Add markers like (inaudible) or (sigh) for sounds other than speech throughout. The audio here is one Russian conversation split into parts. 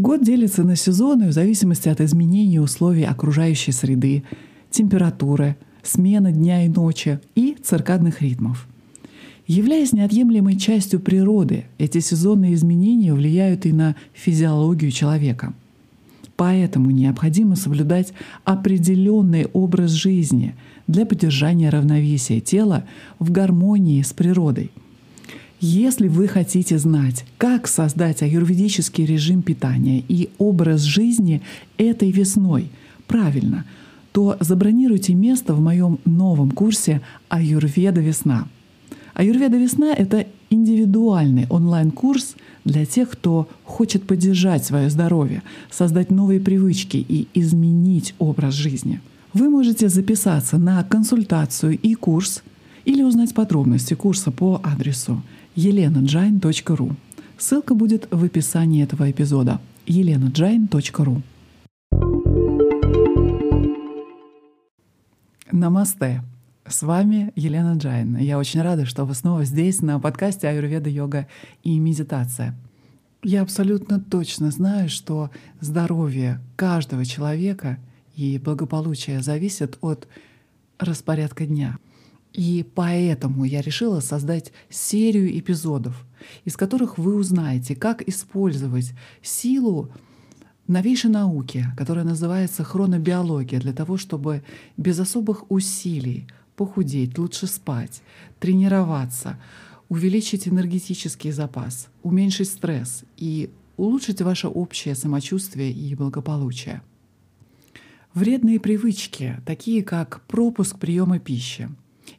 Год делится на сезоны в зависимости от изменения условий окружающей среды, температуры, смены дня и ночи и циркадных ритмов. Являясь неотъемлемой частью природы, эти сезонные изменения влияют и на физиологию человека. Поэтому необходимо соблюдать определенный образ жизни для поддержания равновесия тела в гармонии с природой. Если вы хотите знать, как создать аюрведический режим питания и образ жизни этой весной правильно, то забронируйте место в моем новом курсе «Аюрведа весна». Аюрведа весна — это индивидуальный онлайн-курс для тех, кто хочет поддержать свое здоровье, создать новые привычки и изменить образ жизни. Вы можете записаться на консультацию и курс или узнать подробности курса по адресу elenajain.ru. Ссылка будет в описании этого эпизода elenajain.ru. Намасте! С вами Елена Джайн. Я очень рада, что вы снова здесь на подкасте Аюрведа, йога и медитация. Я абсолютно точно знаю, что здоровье каждого человека и благополучие зависит от распорядка дня. И поэтому я решила создать серию эпизодов, из которых вы узнаете, как использовать силу новейшей науки, которая называется хронобиология, для того, чтобы без особых усилий похудеть, лучше спать, тренироваться, увеличить энергетический запас, уменьшить стресс и улучшить ваше общее самочувствие и благополучие. Вредные привычки, такие как пропуск приема пищи,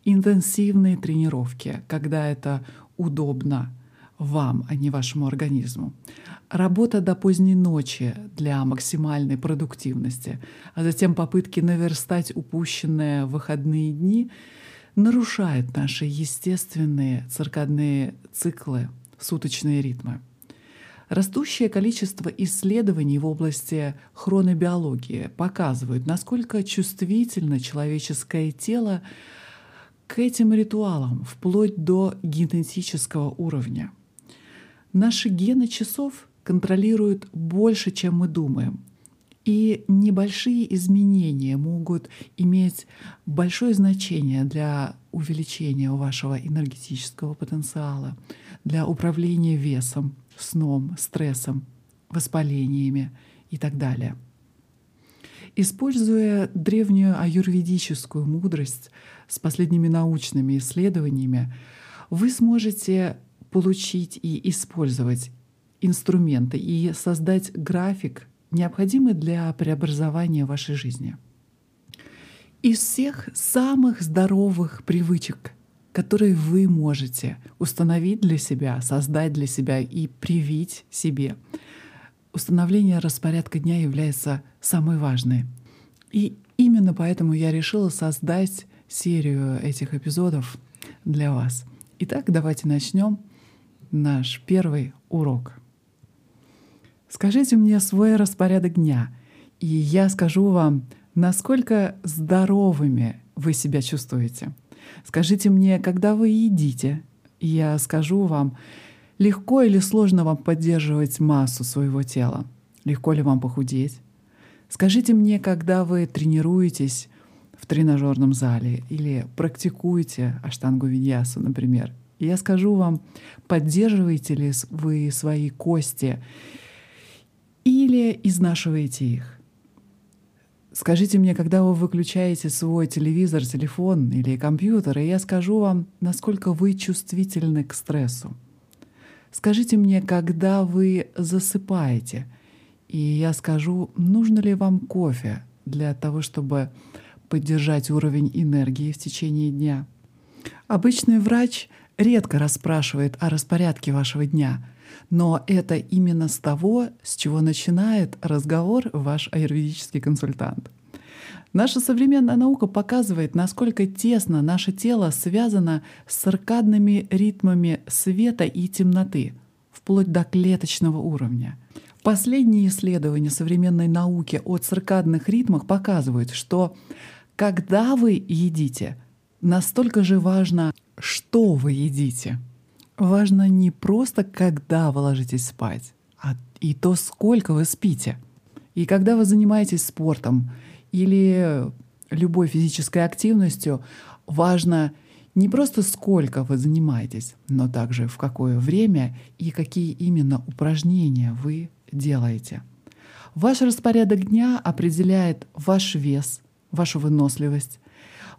интенсивные тренировки, когда это удобно вам, а не вашему организму, работа до поздней ночи для максимальной продуктивности, а затем попытки наверстать упущенные выходные дни нарушают наши естественные циркадные циклы, суточные ритмы. Растущее количество исследований в области хронобиологии показывают, насколько чувствительно человеческое тело к этим ритуалам, вплоть до генетического уровня. Наши гены часов контролируют больше, чем мы думаем. И небольшие изменения могут иметь большое значение для увеличения вашего энергетического потенциала, для управления весом, сном, стрессом, воспалениями и так далее. Используя древнюю аюрведическую мудрость с последними научными исследованиями, вы сможете получить и использовать инструменты и создать график, необходимый для преобразования вашей жизни. Из всех самых здоровых привычек, которые вы можете установить для себя, создать для себя и привить себе, установление распорядка дня является самой важной. И именно поэтому я решила создать серию этих эпизодов для вас. Итак, давайте начнем наш первый урок. Скажите мне свой распорядок дня, и я скажу вам, насколько здоровыми вы себя чувствуете. Скажите мне, когда вы едите, и я скажу вам, легко или сложно вам поддерживать массу своего тела, легко ли вам похудеть. Скажите мне, когда вы тренируетесь в тренажерном зале или практикуете аштангу виньясу, например. И я скажу вам, поддерживаете ли вы свои кости или изнашиваете их. Скажите мне, когда вы выключаете свой телевизор, телефон или компьютер, и я скажу вам, насколько вы чувствительны к стрессу. Скажите мне, когда вы засыпаете, и я скажу, нужно ли вам кофе для того, чтобы поддержать уровень энергии в течение дня. Обычный врач редко расспрашивает о распорядке вашего дня — но это именно с того, с чего начинает разговор ваш аюрведический консультант. Наша современная наука показывает, насколько тесно наше тело связано с циркадными ритмами света и темноты, вплоть до клеточного уровня. Последние исследования современной науки о циркадных ритмах показывают, что когда вы едите, настолько же важно, что вы едите — важно не просто, когда вы ложитесь спать, а и то, сколько вы спите. И когда вы занимаетесь спортом или любой физической активностью, важно не просто сколько вы занимаетесь, но также в какое время и какие именно упражнения вы делаете. Ваш распорядок дня определяет ваш вес, вашу выносливость,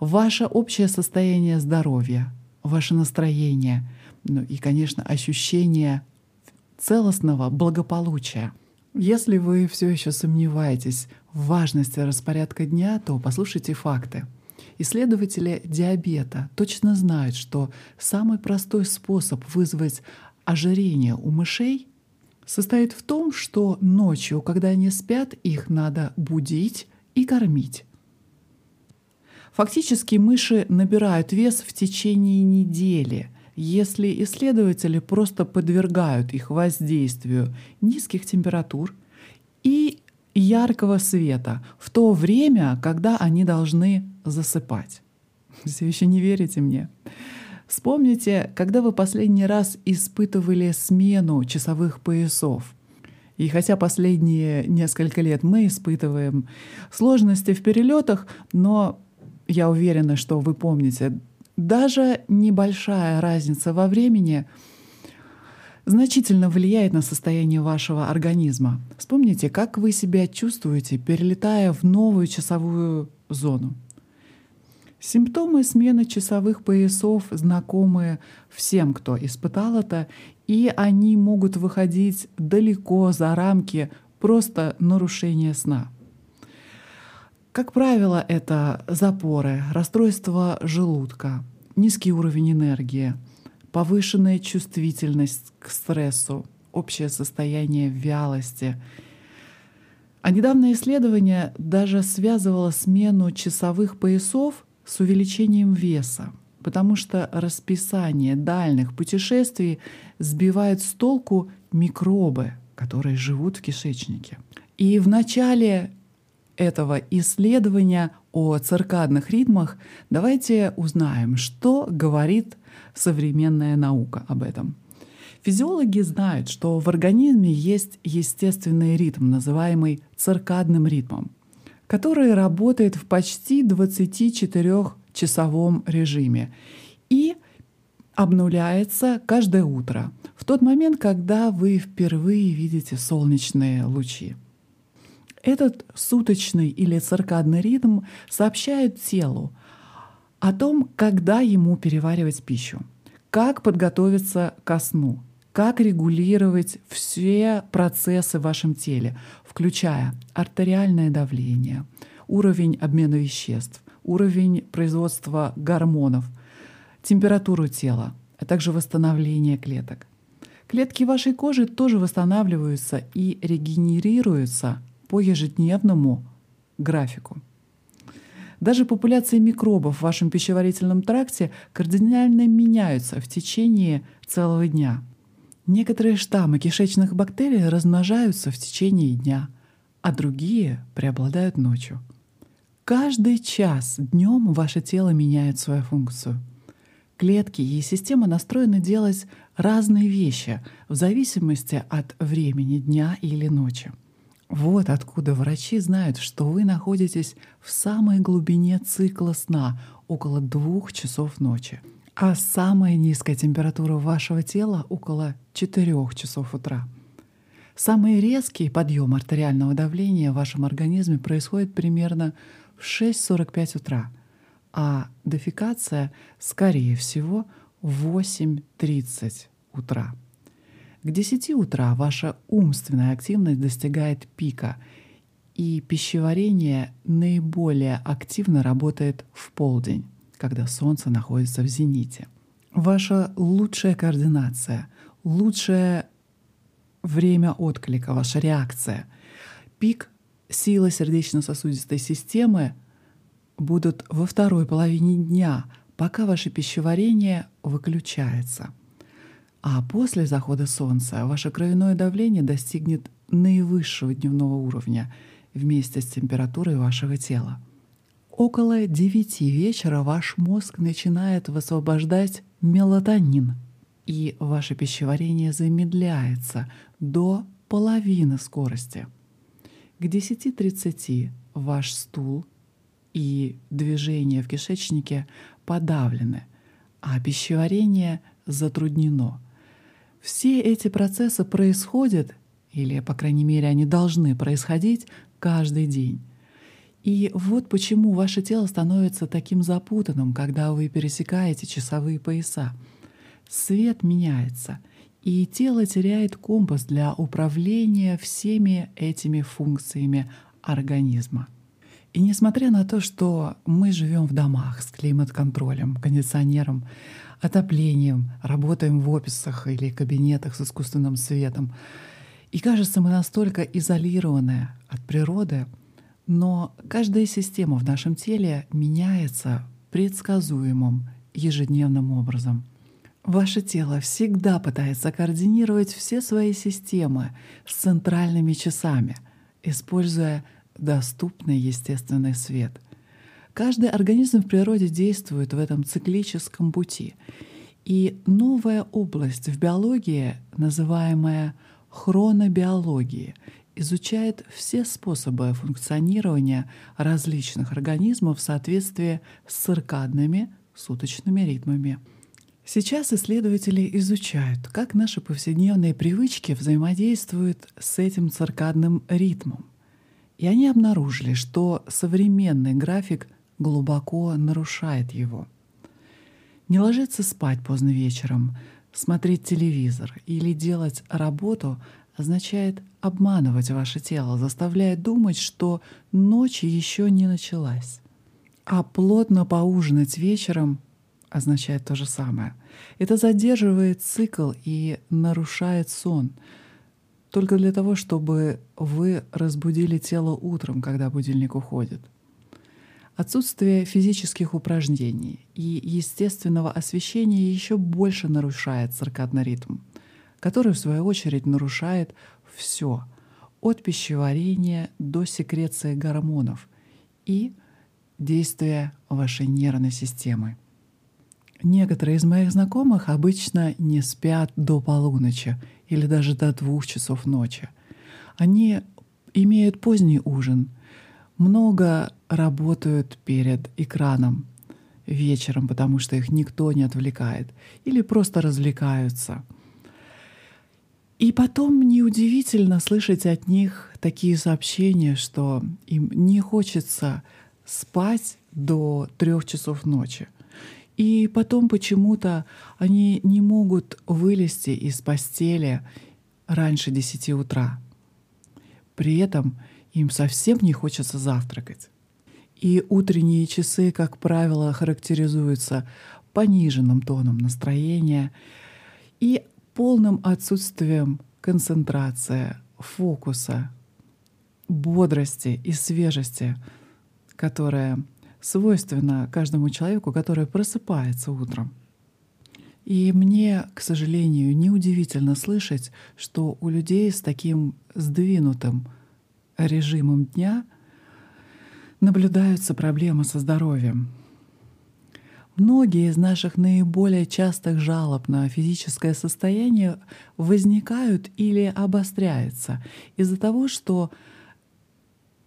ваше общее состояние здоровья, ваше настроение, ну и, конечно, ощущение целостного благополучия. Если вы все еще сомневаетесь в важности распорядка дня, то послушайте факты. Исследователи диабета точно знают, что самый простой способ вызвать ожирение у мышей состоит в том, что ночью, когда они спят, их надо будить и кормить. Фактически мыши набирают вес в течение недели, если исследователи просто подвергают их воздействию низких температур и яркого света в то время, когда они должны засыпать. (laughs) Все еще не верите мне? Вспомните, когда вы последний раз испытывали смену часовых поясов. И хотя последние несколько лет мы испытываем сложности в перелетах, но я уверена, что вы помните, даже небольшая разница во времени значительно влияет на состояние вашего организма. Вспомните, как вы себя чувствуете, перелетая в новую часовую зону. Симптомы смены часовых поясов знакомы всем, кто испытал это, и они могут выходить далеко за рамки просто нарушения сна. Как правило, это запоры, расстройство желудка, низкий уровень энергии, повышенная чувствительность к стрессу, общее состояние вялости. А недавнее исследование даже связывало смену часовых поясов с увеличением веса, потому что расписание дальних путешествий сбивает с толку микробы, которые живут в кишечнике. И в начале этого исследования о циркадных ритмах давайте узнаем, что говорит современная наука об этом. Физиологи знают, что в организме есть естественный ритм, называемый циркадным ритмом, который работает в почти 24-часовом режиме и обнуляется каждое утро, в тот момент, когда вы впервые видите солнечные лучи. Этот суточный или циркадный ритм сообщает телу о том, когда ему переваривать пищу, как подготовиться ко сну, как регулировать все процессы в вашем теле, включая артериальное давление, уровень обмена веществ, уровень производства гормонов, температуру тела, а также восстановление клеток. Клетки вашей кожи тоже восстанавливаются и регенерируются по ежедневному графику. Даже популяции микробов в вашем пищеварительном тракте кардинально меняются в течение целого дня. Некоторые штаммы кишечных бактерий размножаются в течение дня, а другие преобладают ночью. Каждый час днем ваше тело меняет свою функцию. Клетки и система настроены делать разные вещи в зависимости от времени дня или ночи. Вот откуда врачи знают, что вы находитесь в самой глубине цикла сна, около двух часов ночи, а самая низкая температура вашего тела около 4 часов утра. Самый резкий подъем артериального давления в вашем организме происходит примерно в 6.45 утра, а дефекация, скорее всего, в 8.30 утра. К 10 утра ваша умственная активность достигает пика, и пищеварение наиболее активно работает в полдень, когда Солнце находится в зените. Ваша лучшая координация, лучшее время отклика, ваша реакция, пик силы сердечно-сосудистой системы будут во второй половине дня, пока ваше пищеварение выключается — а после захода солнца ваше кровяное давление достигнет наивысшего дневного уровня вместе с температурой вашего тела. Около 9 вечера ваш мозг начинает высвобождать мелатонин, и ваше пищеварение замедляется до половины скорости. К 10.30 ваш стул и движение в кишечнике подавлены, а пищеварение затруднено. Все эти процессы происходят, или, по крайней мере, они должны происходить каждый день. И вот почему ваше тело становится таким запутанным, когда вы пересекаете часовые пояса. Свет меняется, и тело теряет компас для управления всеми этими функциями организма. И несмотря на то, что мы живем в домах с климат-контролем, кондиционером, отоплением, работаем в офисах или кабинетах с искусственным светом, и кажется, мы настолько изолированы от природы, но каждая система в нашем теле меняется предсказуемым ежедневным образом. Ваше тело всегда пытается координировать все свои системы с центральными часами, используя доступный естественный свет. Каждый организм в природе действует в этом циклическом пути. И новая область в биологии, называемая хронобиологией, изучает все способы функционирования различных организмов в соответствии с циркадными суточными ритмами. Сейчас исследователи изучают, как наши повседневные привычки взаимодействуют с этим циркадным ритмом. И они обнаружили, что современный график глубоко нарушает его. Не ложиться спать поздно вечером, смотреть телевизор или делать работу означает обманывать ваше тело, заставляя думать, что ночь еще не началась. А плотно поужинать вечером означает то же самое. Это задерживает цикл и нарушает сон — только для того, чтобы вы разбудили тело утром, когда будильник уходит. Отсутствие физических упражнений и естественного освещения еще больше нарушает циркадный ритм, который, в свою очередь, нарушает все от пищеварения до секреции гормонов и действия вашей нервной системы. Некоторые из моих знакомых обычно не спят до полуночи или даже до двух часов ночи. Они имеют поздний ужин, много работают перед экраном вечером, потому что их никто не отвлекает, или просто развлекаются. И потом неудивительно слышать от них такие сообщения, что им не хочется спать до трех часов ночи. И потом почему-то они не могут вылезти из постели раньше 10 утра. При этом им совсем не хочется завтракать. И утренние часы, как правило, характеризуются пониженным тоном настроения и полным отсутствием концентрации, фокуса, бодрости и свежести, которая свойственно каждому человеку, который просыпается утром. И мне, к сожалению, неудивительно слышать, что у людей с таким сдвинутым режимом дня наблюдаются проблемы со здоровьем. Многие из наших наиболее частых жалоб на физическое состояние возникают или обостряются из-за того, что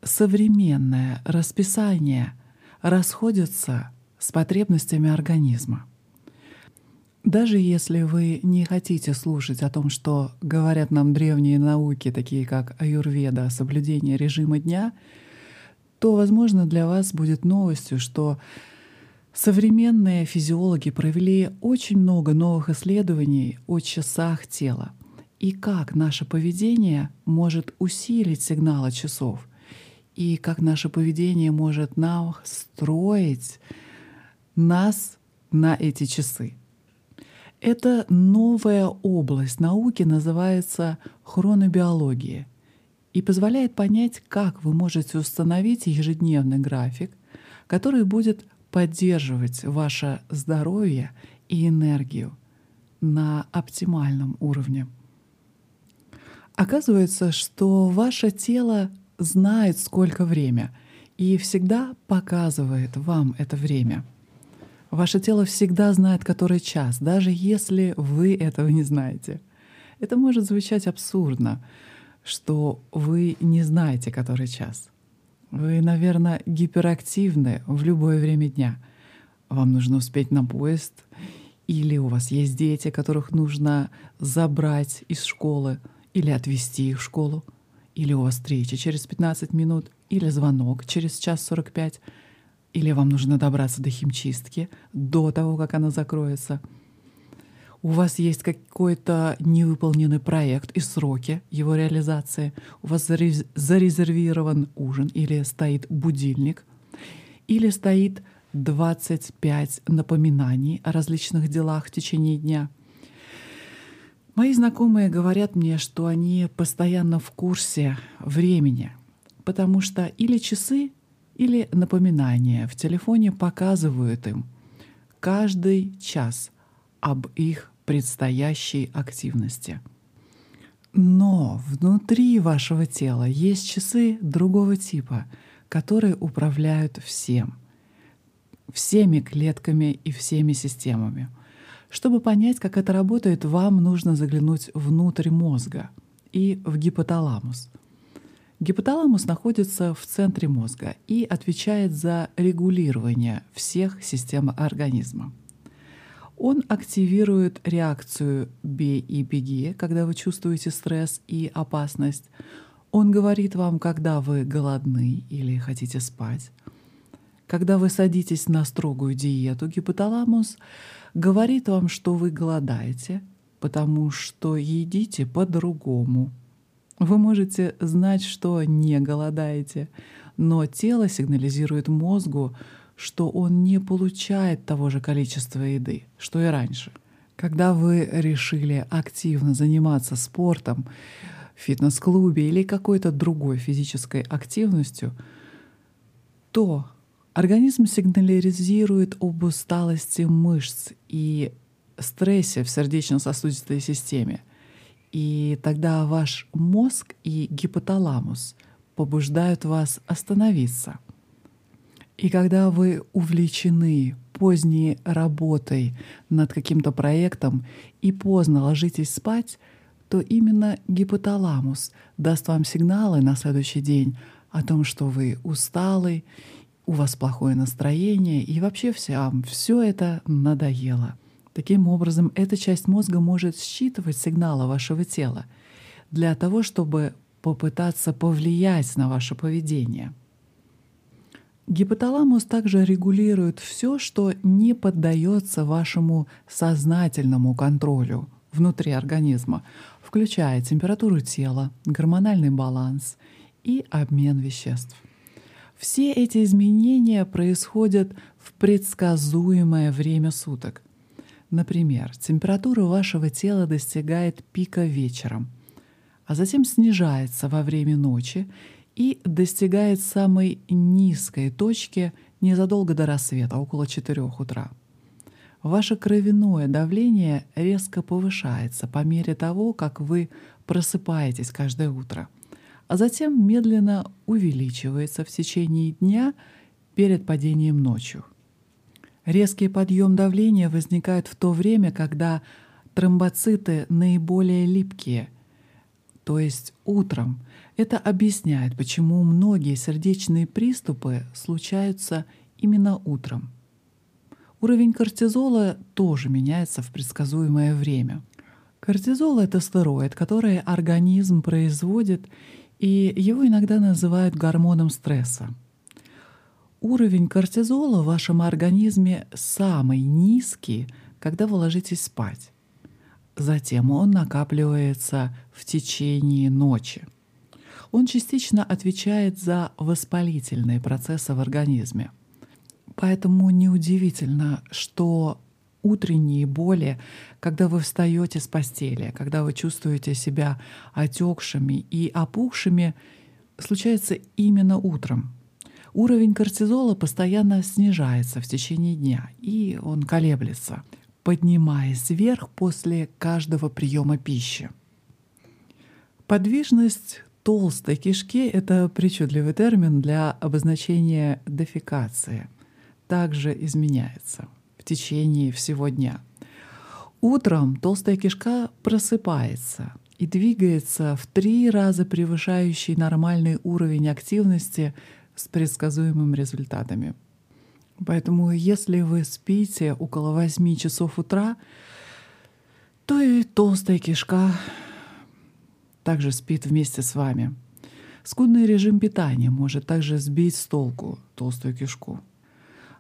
современное расписание — расходятся с потребностями организма. Даже если вы не хотите слушать о том, что говорят нам древние науки, такие как аюрведа, соблюдение режима дня, то, возможно, для вас будет новостью, что современные физиологи провели очень много новых исследований о часах тела и как наше поведение может усилить сигналы часов — и как наше поведение может нам строить нас на эти часы. Это новая область науки называется хронобиология и позволяет понять, как вы можете установить ежедневный график, который будет поддерживать ваше здоровье и энергию на оптимальном уровне. Оказывается, что ваше тело знает, сколько время, и всегда показывает вам это время. Ваше тело всегда знает, который час, даже если вы этого не знаете. Это может звучать абсурдно, что вы не знаете, который час. Вы, наверное, гиперактивны в любое время дня. Вам нужно успеть на поезд, или у вас есть дети, которых нужно забрать из школы или отвезти их в школу, или у вас встреча через 15 минут, или звонок через час 45, или вам нужно добраться до химчистки до того, как она закроется. У вас есть какой-то невыполненный проект и сроки его реализации. У вас зарезервирован ужин или стоит будильник, или стоит 25 напоминаний о различных делах в течение дня. Мои знакомые говорят мне, что они постоянно в курсе времени, потому что или часы, или напоминания в телефоне показывают им каждый час об их предстоящей активности. Но внутри вашего тела есть часы другого типа, которые управляют всем — всеми клетками и всеми системами. Чтобы понять, как это работает, вам нужно заглянуть внутрь мозга и в гипоталамус. Гипоталамус находится в центре мозга и отвечает за регулирование всех систем организма. Он активирует реакцию «бей и беги», когда вы чувствуете стресс и опасность. Он говорит вам, когда вы голодны или хотите спать. Когда вы садитесь на строгую диету, гипоталамус говорит вам, что вы голодаете, потому что едите по-другому. Вы можете знать, что не голодаете, но тело сигнализирует мозгу, что он не получает того же количества еды, что и раньше. Когда вы решили активно заниматься спортом, фитнес-клубе или какой-то другой физической активностью, то Организм сигнализирует об усталости мышц и стрессе в сердечно-сосудистой системе. И тогда ваш мозг и гипоталамус побуждают вас остановиться. И когда вы увлечены поздней работой над каким-то проектом и поздно ложитесь спать, то именно гипоталамус даст вам сигналы на следующий день о том, что вы усталы у вас плохое настроение, и вообще всем все это надоело. Таким образом, эта часть мозга может считывать сигналы вашего тела для того, чтобы попытаться повлиять на ваше поведение. Гипоталамус также регулирует все, что не поддается вашему сознательному контролю внутри организма, включая температуру тела, гормональный баланс и обмен веществ. Все эти изменения происходят в предсказуемое время суток. Например, температура вашего тела достигает пика вечером, а затем снижается во время ночи и достигает самой низкой точки незадолго до рассвета, около 4 утра. Ваше кровяное давление резко повышается по мере того, как вы просыпаетесь каждое утро — а затем медленно увеличивается в течение дня перед падением ночью. Резкий подъем давления возникает в то время, когда тромбоциты наиболее липкие, то есть утром. Это объясняет, почему многие сердечные приступы случаются именно утром. Уровень кортизола тоже меняется в предсказуемое время. Кортизол — это стероид, который организм производит и его иногда называют гормоном стресса. Уровень кортизола в вашем организме самый низкий, когда вы ложитесь спать. Затем он накапливается в течение ночи. Он частично отвечает за воспалительные процессы в организме. Поэтому неудивительно, что утренние боли, когда вы встаете с постели, когда вы чувствуете себя отекшими и опухшими, случается именно утром. Уровень кортизола постоянно снижается в течение дня, и он колеблется, поднимаясь вверх после каждого приема пищи. Подвижность толстой кишки — это причудливый термин для обозначения дефекации. Также изменяется течение всего дня. Утром толстая кишка просыпается и двигается в три раза превышающий нормальный уровень активности с предсказуемыми результатами. Поэтому если вы спите около 8 часов утра, то и толстая кишка также спит вместе с вами. Скудный режим питания может также сбить с толку толстую кишку.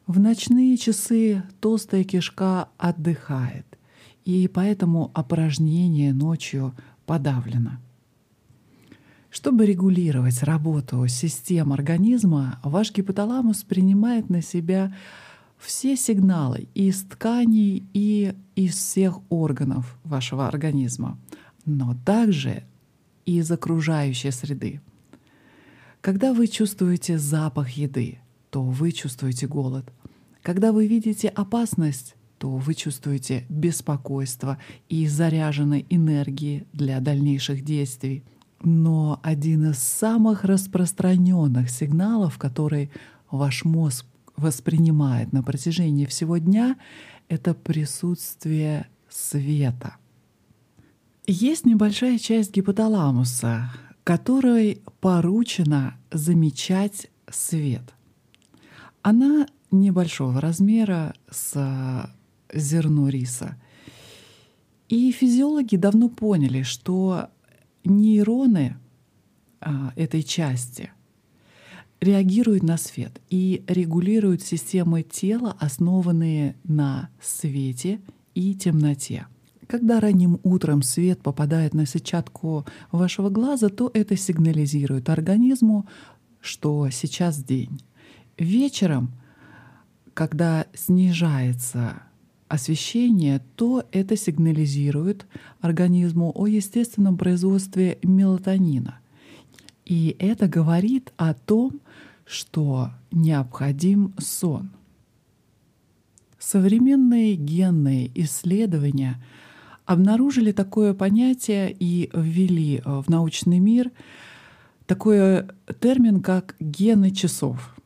В ночные часы толстая кишка отдыхает, и поэтому опорожнение ночью подавлено. Чтобы регулировать работу систем организма, ваш гипоталамус принимает на себя все сигналы из тканей и из всех органов вашего организма, но также и из окружающей среды. Когда вы чувствуете запах еды, то вы чувствуете голод. Когда вы видите опасность, то вы чувствуете беспокойство и заряженной энергии для дальнейших действий. Но один из самых распространенных сигналов, который ваш мозг воспринимает на протяжении всего дня, это присутствие света. Есть небольшая часть гипоталамуса, которой поручено замечать свет. Она небольшого размера с зерно риса. И физиологи давно поняли, что нейроны а, этой части реагируют на свет и регулируют системы тела, основанные на свете и темноте. Когда ранним утром свет попадает на сетчатку вашего глаза, то это сигнализирует организму, что сейчас день. Вечером, когда снижается освещение, то это сигнализирует организму о естественном производстве мелатонина. И это говорит о том, что необходим сон. Современные генные исследования обнаружили такое понятие и ввели в научный мир такой термин, как гены часов —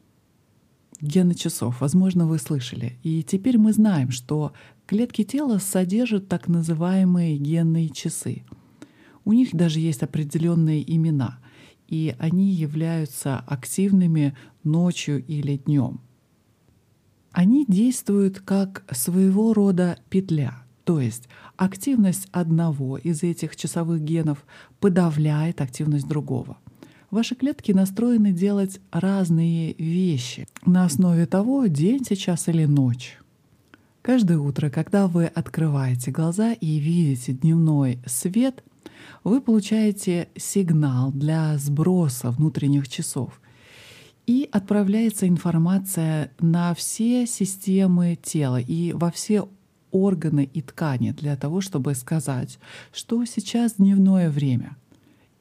гены часов. Возможно, вы слышали. И теперь мы знаем, что клетки тела содержат так называемые генные часы. У них даже есть определенные имена, и они являются активными ночью или днем. Они действуют как своего рода петля, то есть активность одного из этих часовых генов подавляет активность другого — Ваши клетки настроены делать разные вещи на основе того, день сейчас или ночь. Каждое утро, когда вы открываете глаза и видите дневной свет, вы получаете сигнал для сброса внутренних часов. И отправляется информация на все системы тела и во все органы и ткани для того, чтобы сказать, что сейчас дневное время —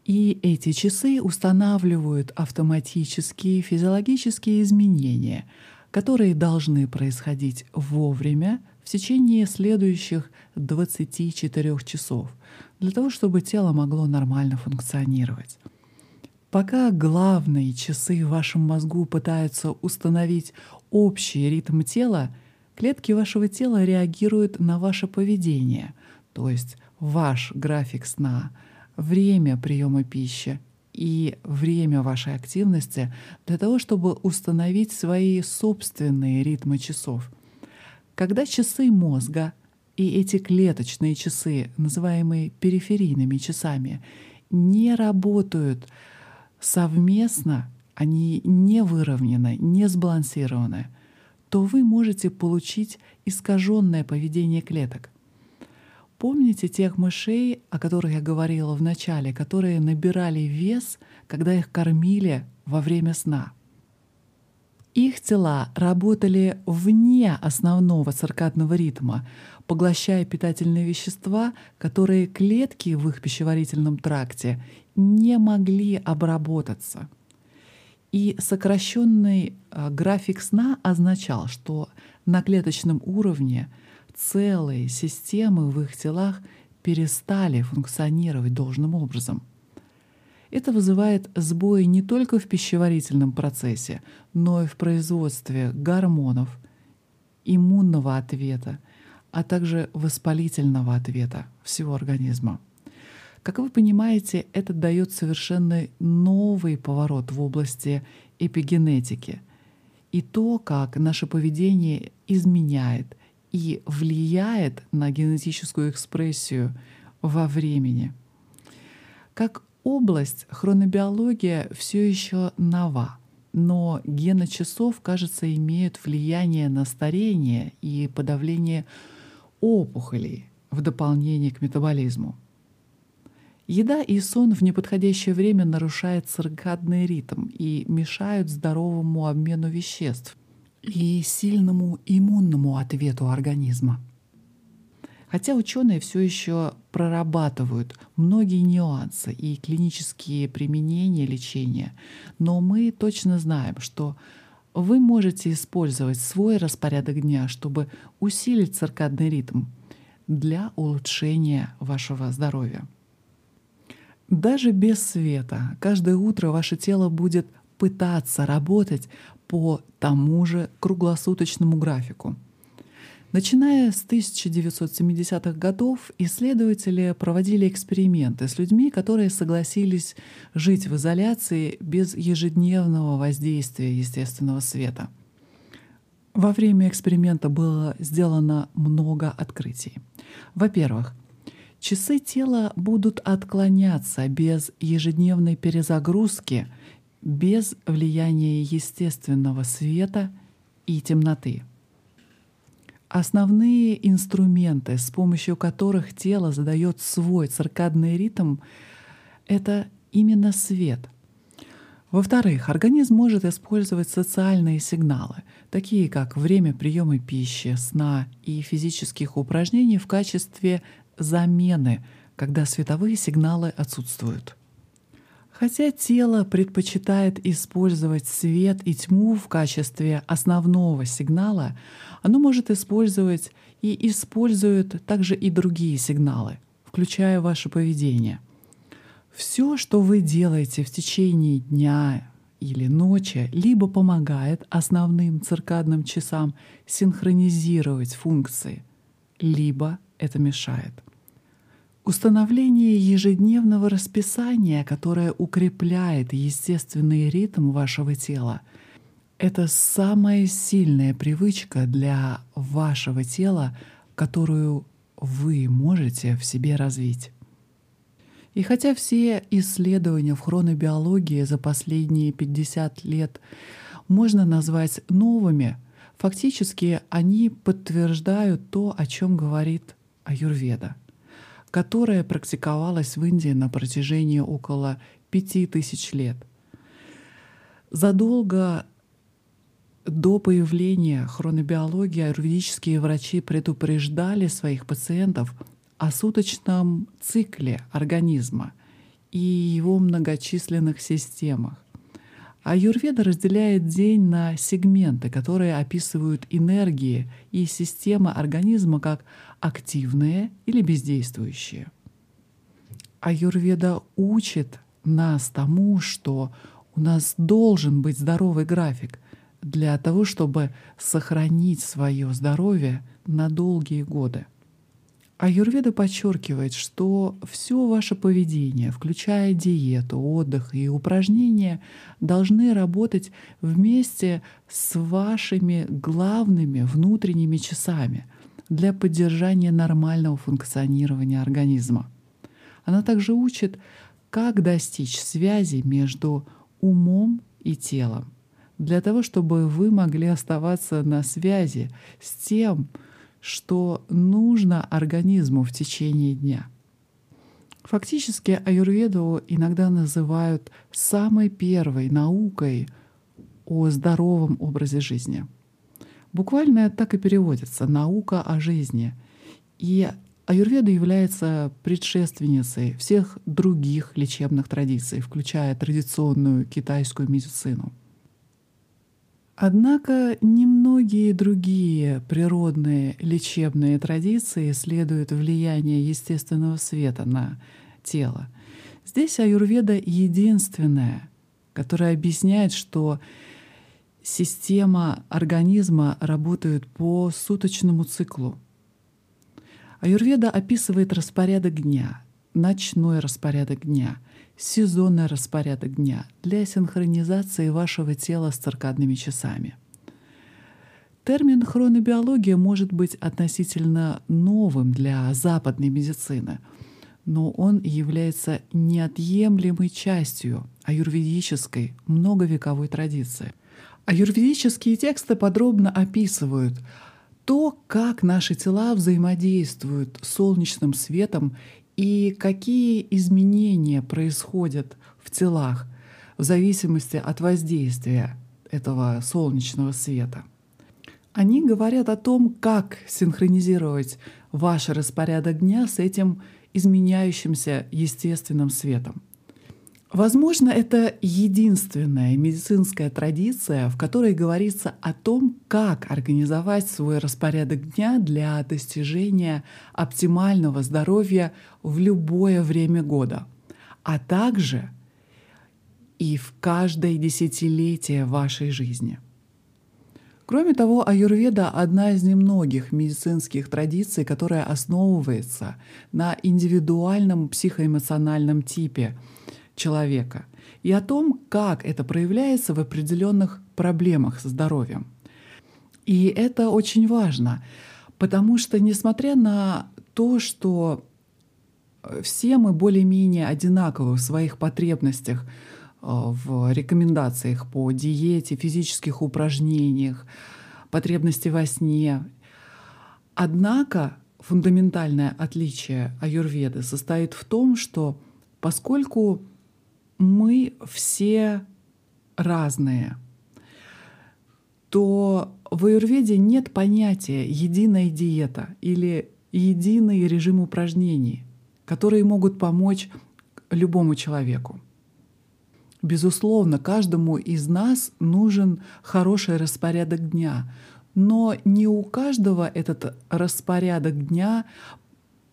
и эти часы устанавливают автоматические физиологические изменения, которые должны происходить вовремя в течение следующих 24 часов, для того, чтобы тело могло нормально функционировать. Пока главные часы в вашем мозгу пытаются установить общий ритм тела, клетки вашего тела реагируют на ваше поведение, то есть ваш график сна — время приема пищи и время вашей активности для того, чтобы установить свои собственные ритмы часов. Когда часы мозга и эти клеточные часы, называемые периферийными часами, не работают совместно, они не выровнены, не сбалансированы, то вы можете получить искаженное поведение клеток — Помните тех мышей, о которых я говорила в начале, которые набирали вес, когда их кормили во время сна? Их тела работали вне основного циркадного ритма, поглощая питательные вещества, которые клетки в их пищеварительном тракте не могли обработаться. И сокращенный а, график сна означал, что на клеточном уровне – целые системы в их телах перестали функционировать должным образом. Это вызывает сбои не только в пищеварительном процессе, но и в производстве гормонов, иммунного ответа, а также воспалительного ответа всего организма. Как вы понимаете, это дает совершенно новый поворот в области эпигенетики и то, как наше поведение изменяет и влияет на генетическую экспрессию во времени. Как область хронобиология все еще нова, но гены часов, кажется, имеют влияние на старение и подавление опухолей в дополнение к метаболизму. Еда и сон в неподходящее время нарушают циркадный ритм и мешают здоровому обмену веществ и сильному иммунному ответу организма. Хотя ученые все еще прорабатывают многие нюансы и клинические применения лечения, но мы точно знаем, что вы можете использовать свой распорядок дня, чтобы усилить циркадный ритм для улучшения вашего здоровья. Даже без света каждое утро ваше тело будет пытаться работать по тому же круглосуточному графику — Начиная с 1970-х годов, исследователи проводили эксперименты с людьми, которые согласились жить в изоляции без ежедневного воздействия естественного света. Во время эксперимента было сделано много открытий. Во-первых, часы тела будут отклоняться без ежедневной перезагрузки, без влияния естественного света и темноты — Основные инструменты, с помощью которых тело задает свой циркадный ритм, это именно свет. Во-вторых, организм может использовать социальные сигналы, такие как время приема пищи, сна и физических упражнений в качестве замены, когда световые сигналы отсутствуют. Хотя тело предпочитает использовать свет и тьму в качестве основного сигнала, оно может использовать и использует также и другие сигналы, включая ваше поведение. Все, что вы делаете в течение дня или ночи, либо помогает основным циркадным часам синхронизировать функции, либо это мешает. Установление ежедневного расписания, которое укрепляет естественный ритм вашего тела, это самая сильная привычка для вашего тела, которую вы можете в себе развить. И хотя все исследования в хронобиологии за последние 50 лет можно назвать новыми, фактически они подтверждают то, о чем говорит Аюрведа — которая практиковалась в Индии на протяжении около пяти тысяч лет. Задолго до появления хронобиологии аюрведические врачи предупреждали своих пациентов о суточном цикле организма и его многочисленных системах. Аюрведа разделяет день на сегменты, которые описывают энергии и системы организма как активные или бездействующие. Аюрведа учит нас тому, что у нас должен быть здоровый график для того, чтобы сохранить свое здоровье на долгие годы. Аюрведа подчеркивает, что все ваше поведение, включая диету, отдых и упражнения, должны работать вместе с вашими главными внутренними часами для поддержания нормального функционирования организма. Она также учит, как достичь связи между умом и телом, для того, чтобы вы могли оставаться на связи с тем, что нужно организму в течение дня. Фактически аюрведу иногда называют самой первой наукой о здоровом образе жизни. Буквально так и переводится «наука о жизни». И аюрведа является предшественницей всех других лечебных традиций, включая традиционную китайскую медицину — Однако немногие другие природные лечебные традиции исследуют влияние естественного света на тело. Здесь аюрведа единственная, которая объясняет, что система организма работает по суточному циклу. Аюрведа описывает распорядок дня, ночной распорядок дня, сезонный распорядок дня для синхронизации вашего тела с циркадными часами. Термин хронобиология может быть относительно новым для западной медицины, но он является неотъемлемой частью аюрведической многовековой традиции. Аюрведические тексты подробно описывают то, как наши тела взаимодействуют с солнечным светом и какие изменения происходят в телах в зависимости от воздействия этого солнечного света. Они говорят о том, как синхронизировать ваш распорядок дня с этим изменяющимся естественным светом. Возможно, это единственная медицинская традиция, в которой говорится о том, как организовать свой распорядок дня для достижения оптимального здоровья в любое время года, а также и в каждое десятилетие вашей жизни. Кроме того, аюрведа — одна из немногих медицинских традиций, которая основывается на индивидуальном психоэмоциональном типе — человека и о том, как это проявляется в определенных проблемах со здоровьем. И это очень важно, потому что несмотря на то, что все мы более-менее одинаковы в своих потребностях, э, в рекомендациях по диете, физических упражнениях, потребности во сне. Однако фундаментальное отличие аюрведы состоит в том, что поскольку мы все разные, то в аюрведе нет понятия единая диета или единый режим упражнений, которые могут помочь любому человеку. Безусловно, каждому из нас нужен хороший распорядок дня, но не у каждого этот распорядок дня,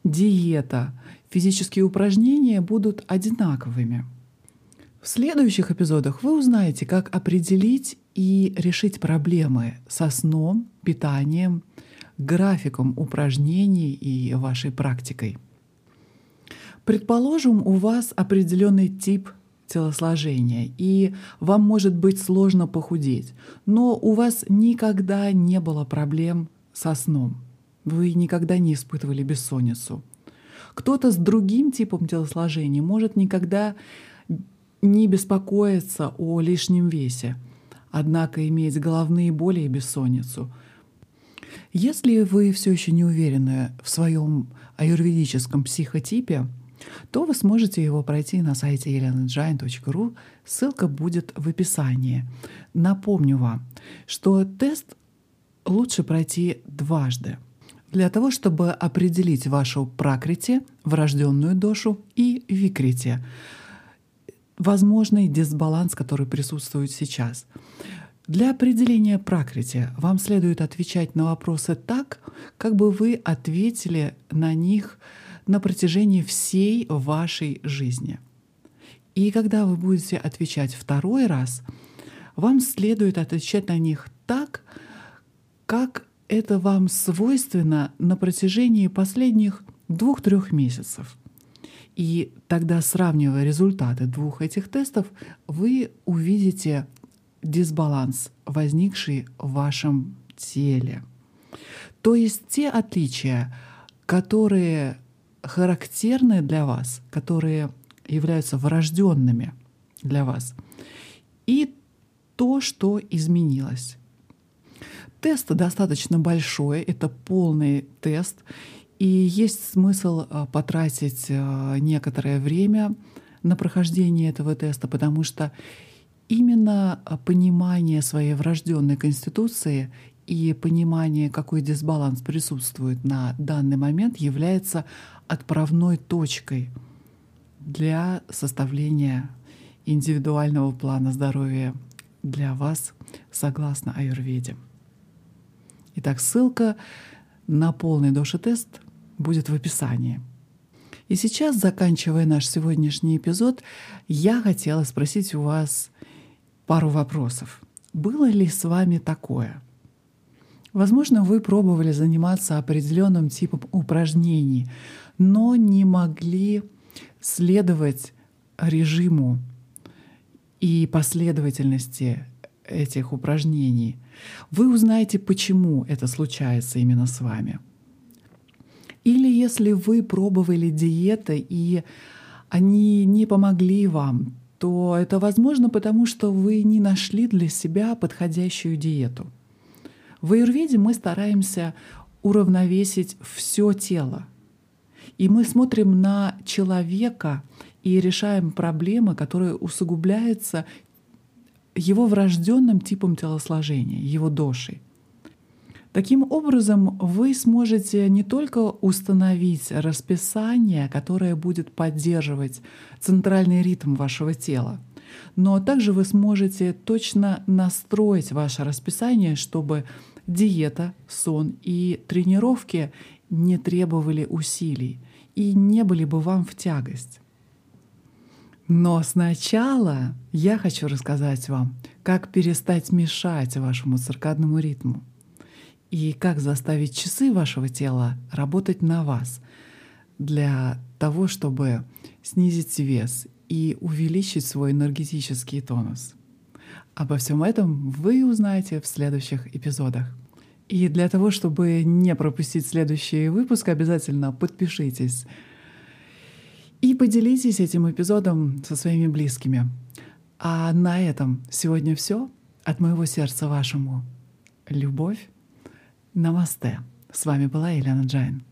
диета, физические упражнения будут одинаковыми. В следующих эпизодах вы узнаете, как определить и решить проблемы со сном, питанием, графиком упражнений и вашей практикой. Предположим, у вас определенный тип телосложения, и вам может быть сложно похудеть, но у вас никогда не было проблем со сном. Вы никогда не испытывали бессонницу. Кто-то с другим типом телосложения может никогда не беспокоиться о лишнем весе, однако иметь головные боли и бессонницу. Если вы все еще не уверены в своем аюрведическом психотипе, то вы сможете его пройти на сайте elenajain.ru. Ссылка будет в описании. Напомню вам, что тест лучше пройти дважды для того, чтобы определить вашу пракрити, врожденную дошу и викрити, возможный дисбаланс, который присутствует сейчас. Для определения пракрити вам следует отвечать на вопросы так, как бы вы ответили на них на протяжении всей вашей жизни. И когда вы будете отвечать второй раз, вам следует отвечать на них так, как это вам свойственно на протяжении последних двух-трех месяцев. И тогда, сравнивая результаты двух этих тестов, вы увидите дисбаланс, возникший в вашем теле. То есть те отличия, которые характерны для вас, которые являются врожденными для вас, и то, что изменилось. Тест достаточно большой, это полный тест, и есть смысл э, потратить э, некоторое время на прохождение этого теста, потому что именно э, понимание своей врожденной конституции и понимание, какой дисбаланс присутствует на данный момент, является отправной точкой для составления индивидуального плана здоровья для вас согласно аюрведе. Итак, ссылка на полный доши-тест будет в описании. И сейчас, заканчивая наш сегодняшний эпизод, я хотела спросить у вас пару вопросов. Было ли с вами такое? Возможно, вы пробовали заниматься определенным типом упражнений, но не могли следовать режиму и последовательности этих упражнений, вы узнаете, почему это случается именно с вами. Или если вы пробовали диеты и они не помогли вам, то это возможно потому, что вы не нашли для себя подходящую диету. В аюрведе мы стараемся уравновесить все тело. И мы смотрим на человека и решаем проблемы, которые усугубляются его врожденным типом телосложения, его дошей. Таким образом, вы сможете не только установить расписание, которое будет поддерживать центральный ритм вашего тела, но также вы сможете точно настроить ваше расписание, чтобы диета, сон и тренировки не требовали усилий и не были бы вам в тягость. Но сначала я хочу рассказать вам, как перестать мешать вашему циркадному ритму и как заставить часы вашего тела работать на вас для того, чтобы снизить вес и увеличить свой энергетический тонус. Обо всем этом вы узнаете в следующих эпизодах. И для того, чтобы не пропустить следующий выпуск, обязательно подпишитесь и поделитесь этим эпизодом со своими близкими. А на этом сегодня все. От моего сердца вашему. Любовь Намасте. С вами была Елена Джайн.